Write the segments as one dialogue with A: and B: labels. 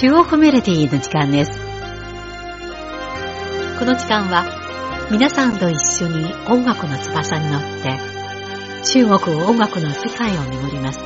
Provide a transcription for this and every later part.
A: 中央コメディの時間です。この時間は皆さんと一緒に音楽の翼に乗って中国音楽の世界を巡ります。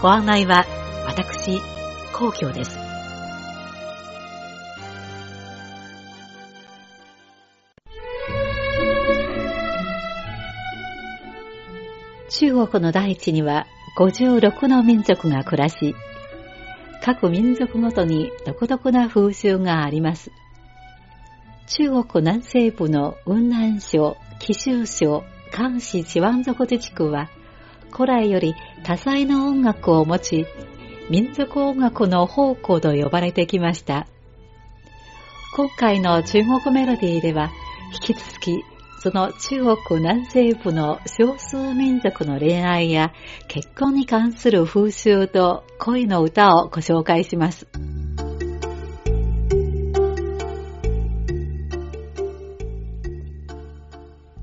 A: ご案内は私、皇居です。中国の大地には56の民族が暮らし、各民族ごとに独特な風習があります。中国南西部の雲南省、貴州省、漢市チワン族自治区は、古来より多彩な音楽を持ち、民族音楽の宝庫と呼ばれてきました。今回の中国メロディーでは、引き続き、その中国南西部の少数民族の恋愛や結婚に関する風習と恋の歌をご紹介します。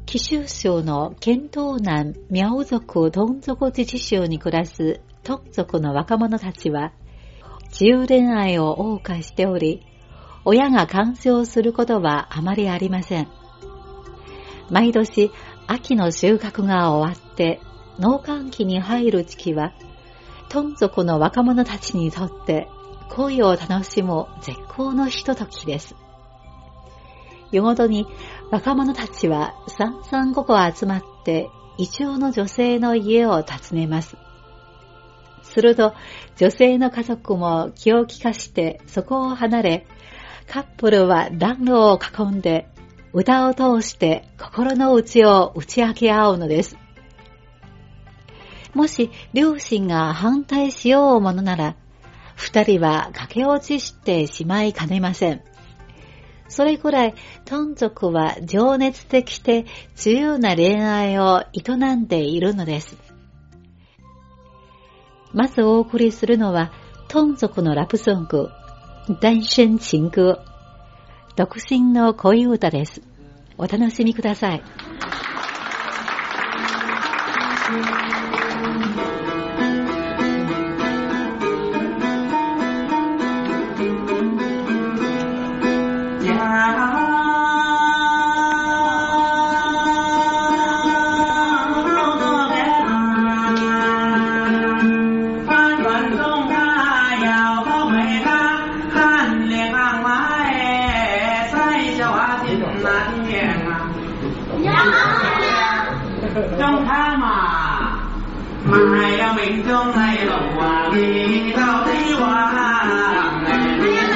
A: 貴州省の県東南苗族東族自治州に暮らす東族の若者たちは自由恋愛を謳歌しており、親が干渉することはあまりありません。毎年秋の収穫が終わって農閑期に入る時期は、トン族の若者たちにとって恋を楽しむ絶好のひとときです。夜ごとに若者たちは三三五個集まって異常の女性の家を訪ねます。すると女性の家族も気を利かしてそこを離れ、カップルは暖炉を囲んで歌を通して心の内を打ち明け合うのです。もし両親が反対しようものなら、二人は駆け落ちしてしまいかねません。それくらい、トン族は情熱的で自由な恋愛を営んでいるのです。まずお送りするのは、トン族のラプソング、单身情歌。独身の恋歌です。お楽しみください。
B: 哎呀命中来路啊你到底忘了没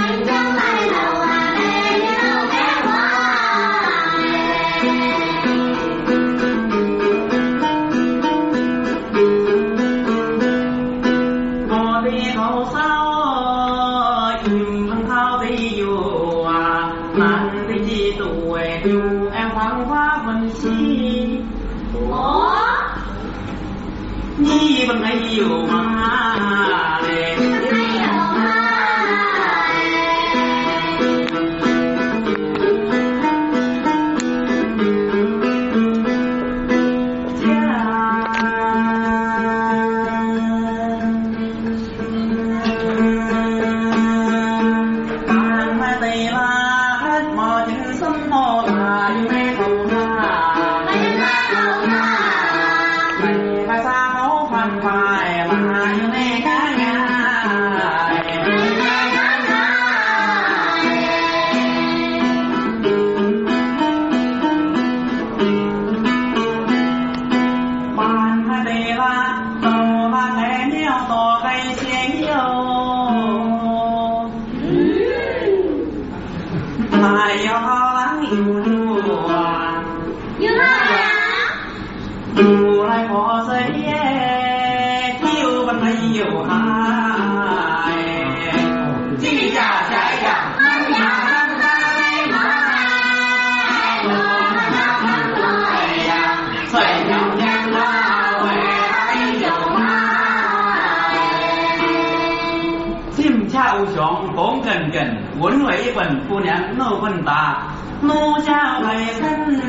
B: chọn khốn cần kình, quấn hủy bình phu nhãn nô bình tà. Nô sao thầy khinh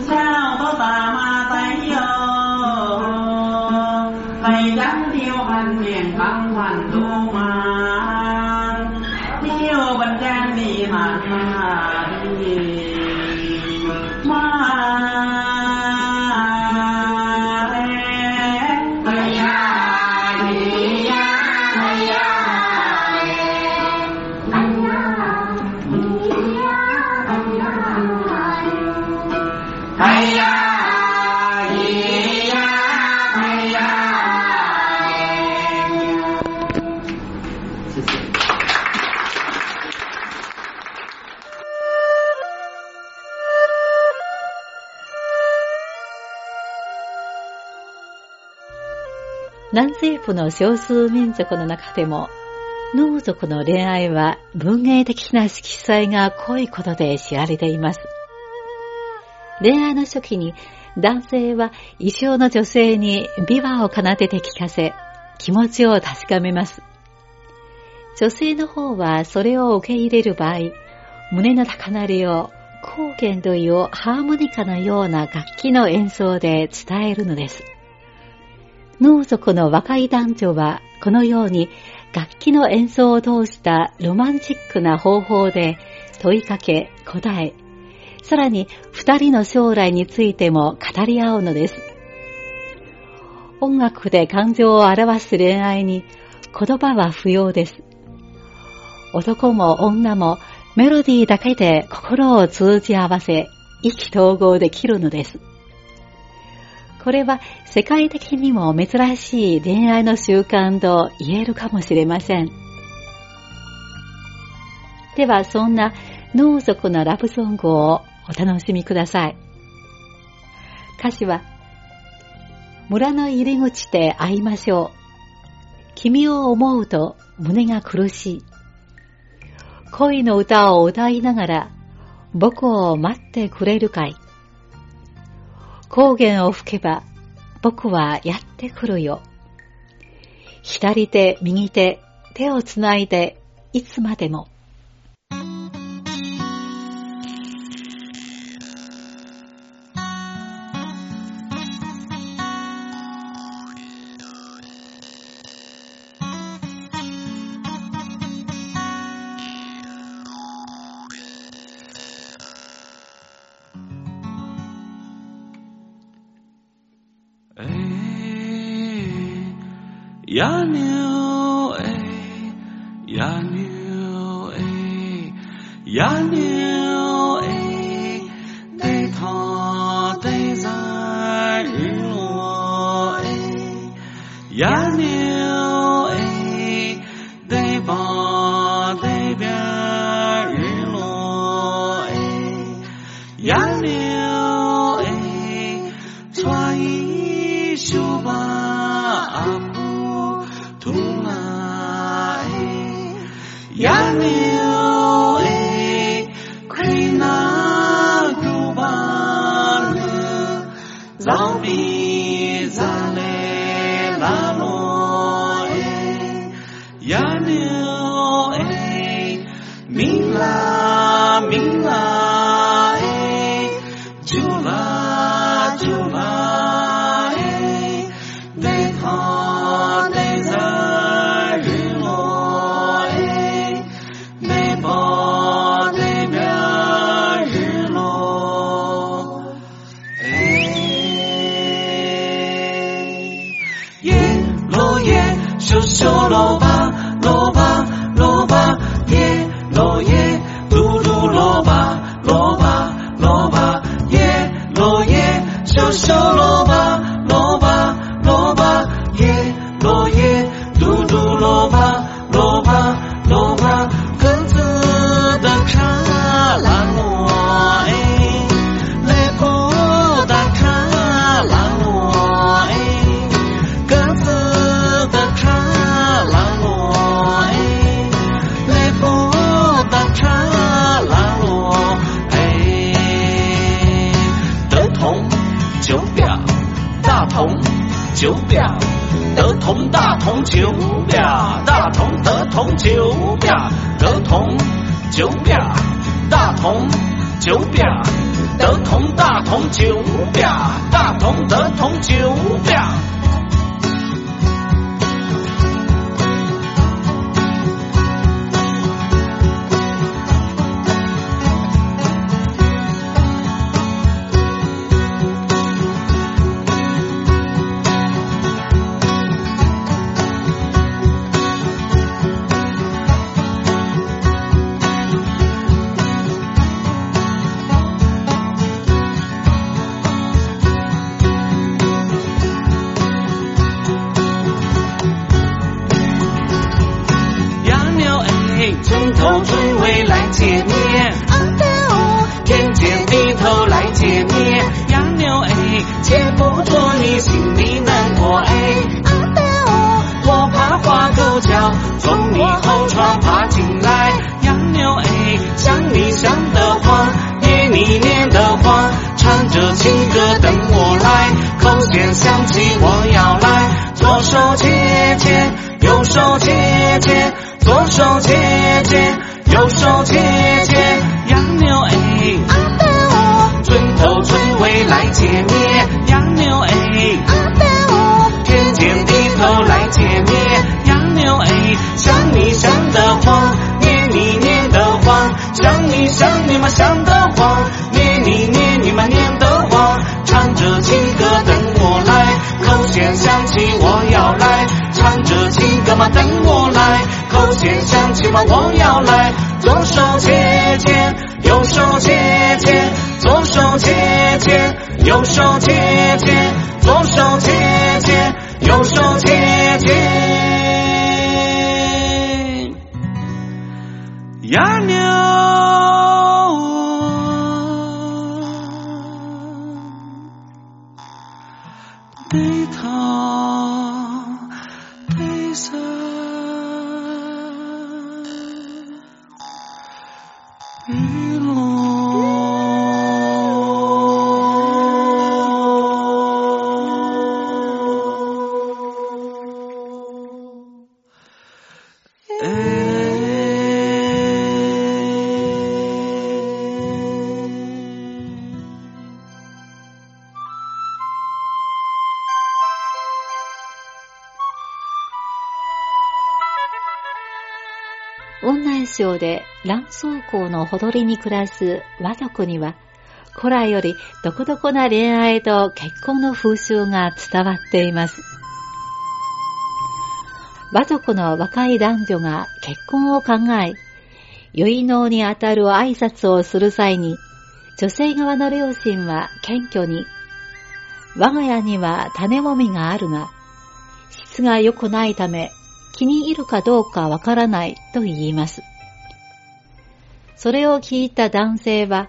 B: sao có tà
A: 南西部の少数民族の中でも、農族の恋愛は文芸的な色彩が濃いことで知られています。恋愛の初期に男性は異常の女性に琵琶を奏でて聞かせ、気持ちを確かめます。女性の方はそれを受け入れる場合、胸の高鳴りを光源類をハーモニカのような楽器の演奏で伝えるのです。農族の若い男女はこのように楽器の演奏を通したロマンチックな方法で問いかけ、答え、さらに二人の将来についても語り合うのです。音楽で感情を表す恋愛に言葉は不要です。男も女もメロディーだけで心を通じ合わせ、意気統合できるのです。これは世界的にも珍しい恋愛の習慣と言えるかもしれません。ではそんな農族のラブソングをお楽しみください。歌詞は、村の入り口で会いましょう。君を思うと胸が苦しい。恋の歌を歌いながら僕を待ってくれるかい高原を吹けば僕はやってくるよ。左手、右手、手をつないでいつまでも。
C: 压力 zombie 同九表，得同大同九表，大同得同九表，得同九表，大同九表，得同大同九表，大同得同九表。手接接，右手接接，左手接接，右手接接。杨柳哎，村头村尾来见面。杨柳哎，天见地头来见面。杨柳哎，想你想得慌，念你念得慌，想你想你嘛想得慌，念你念你嘛念得慌，唱着情歌等我来，口弦等我来，口弦响起嘛我要来，左手切切，右手切切，左手切切，右手切切，左手切切，右手切。雨落。
A: 雲南省で蘭荘港のほどりに暮らす和族には、古来より独特な恋愛と結婚の風習が伝わっています。和族の若い男女が結婚を考え、結納にあたる挨拶をする際に、女性側の両親は謙虚に、我が家には種もみがあるが、質が良くないため気に入るかどうかわからないと言います。それを聞いた男性は、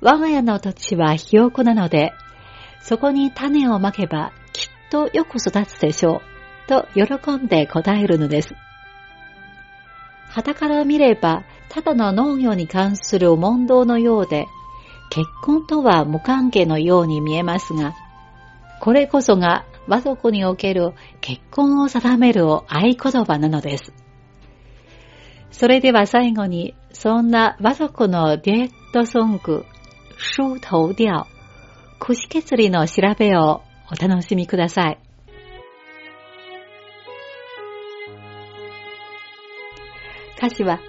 A: 我が家の土地はひよこなので、そこに種をまけばきっとよく育つでしょう、と喜んで答えるのです。旗から見れば、ただの農業に関する問答のようで、結婚とは無関係のように見えますが、これこそが和族における結婚を定める合言葉なのです。それでは最後に、そんな和族のデュエットソング、書頭調、串削りの調べをお楽しみください。歌詞は、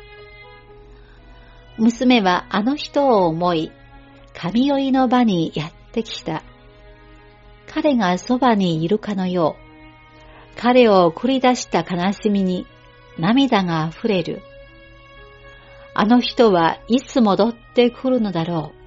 A: 娘はあの人を思い、神酔いの場にやってきた。彼がそばにいるかのよう、彼を送り出した悲しみに涙が溢れる。あの人はいつ戻ってくるのだろう。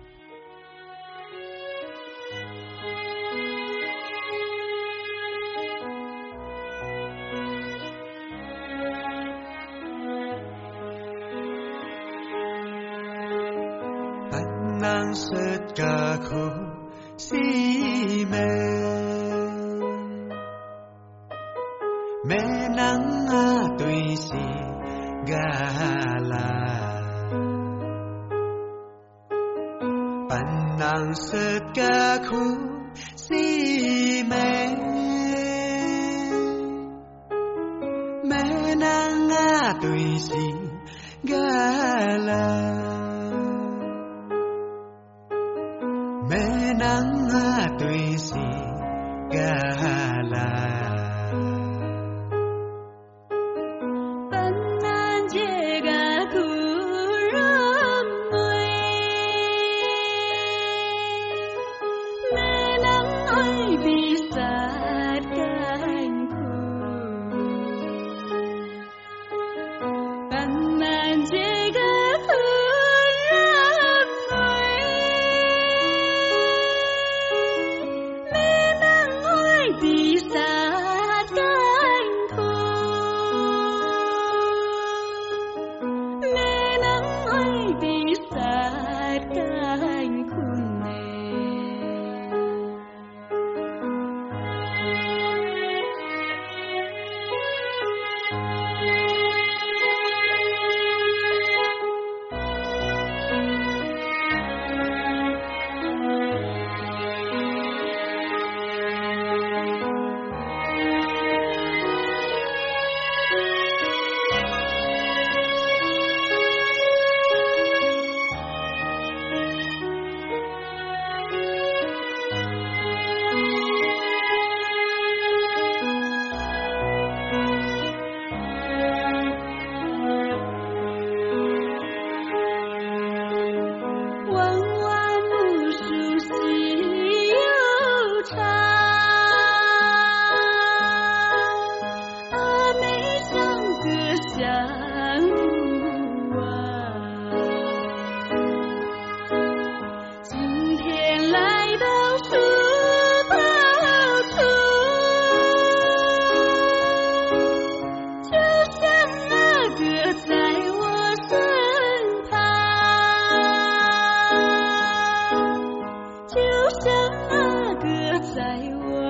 D: 笨能說嘅苦滋味，咩能啊對事嘅啦。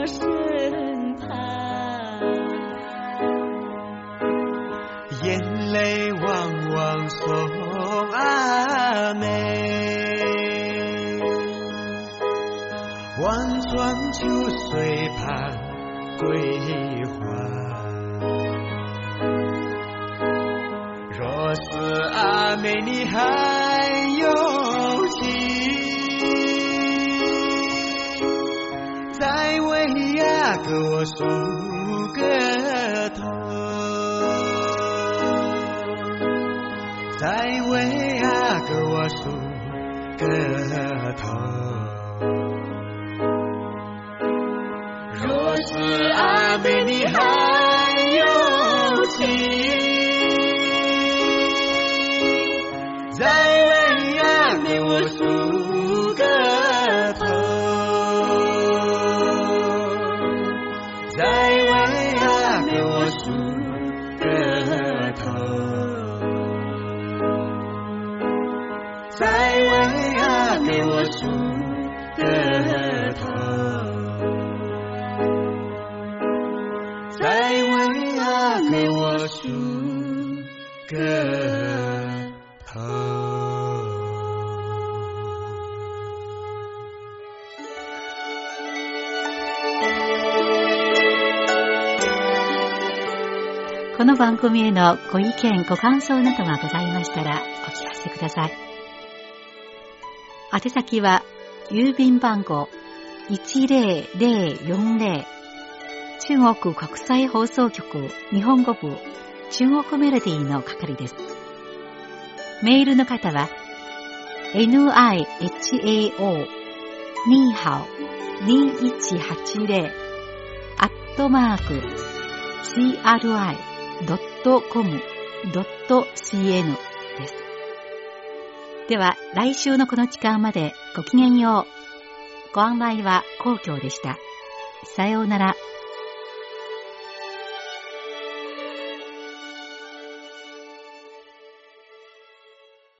B: 身旁。
D: 眼泪汪汪送阿妹，望穿秋水盼归还。若是阿妹你还给我梳个头。再为啊给我梳个头。若是阿妹你好
A: この番組へのご意見、ご感想などがございましたらお聞かせください。宛先は、郵便番号10040中国国際放送局日本語部中国メロディーの係です。メールの方は、nihao2180 アットマーク cri.com.cn です。では、来週のこの時間までごきげんよう。ご案内は皇居でした。さようなら。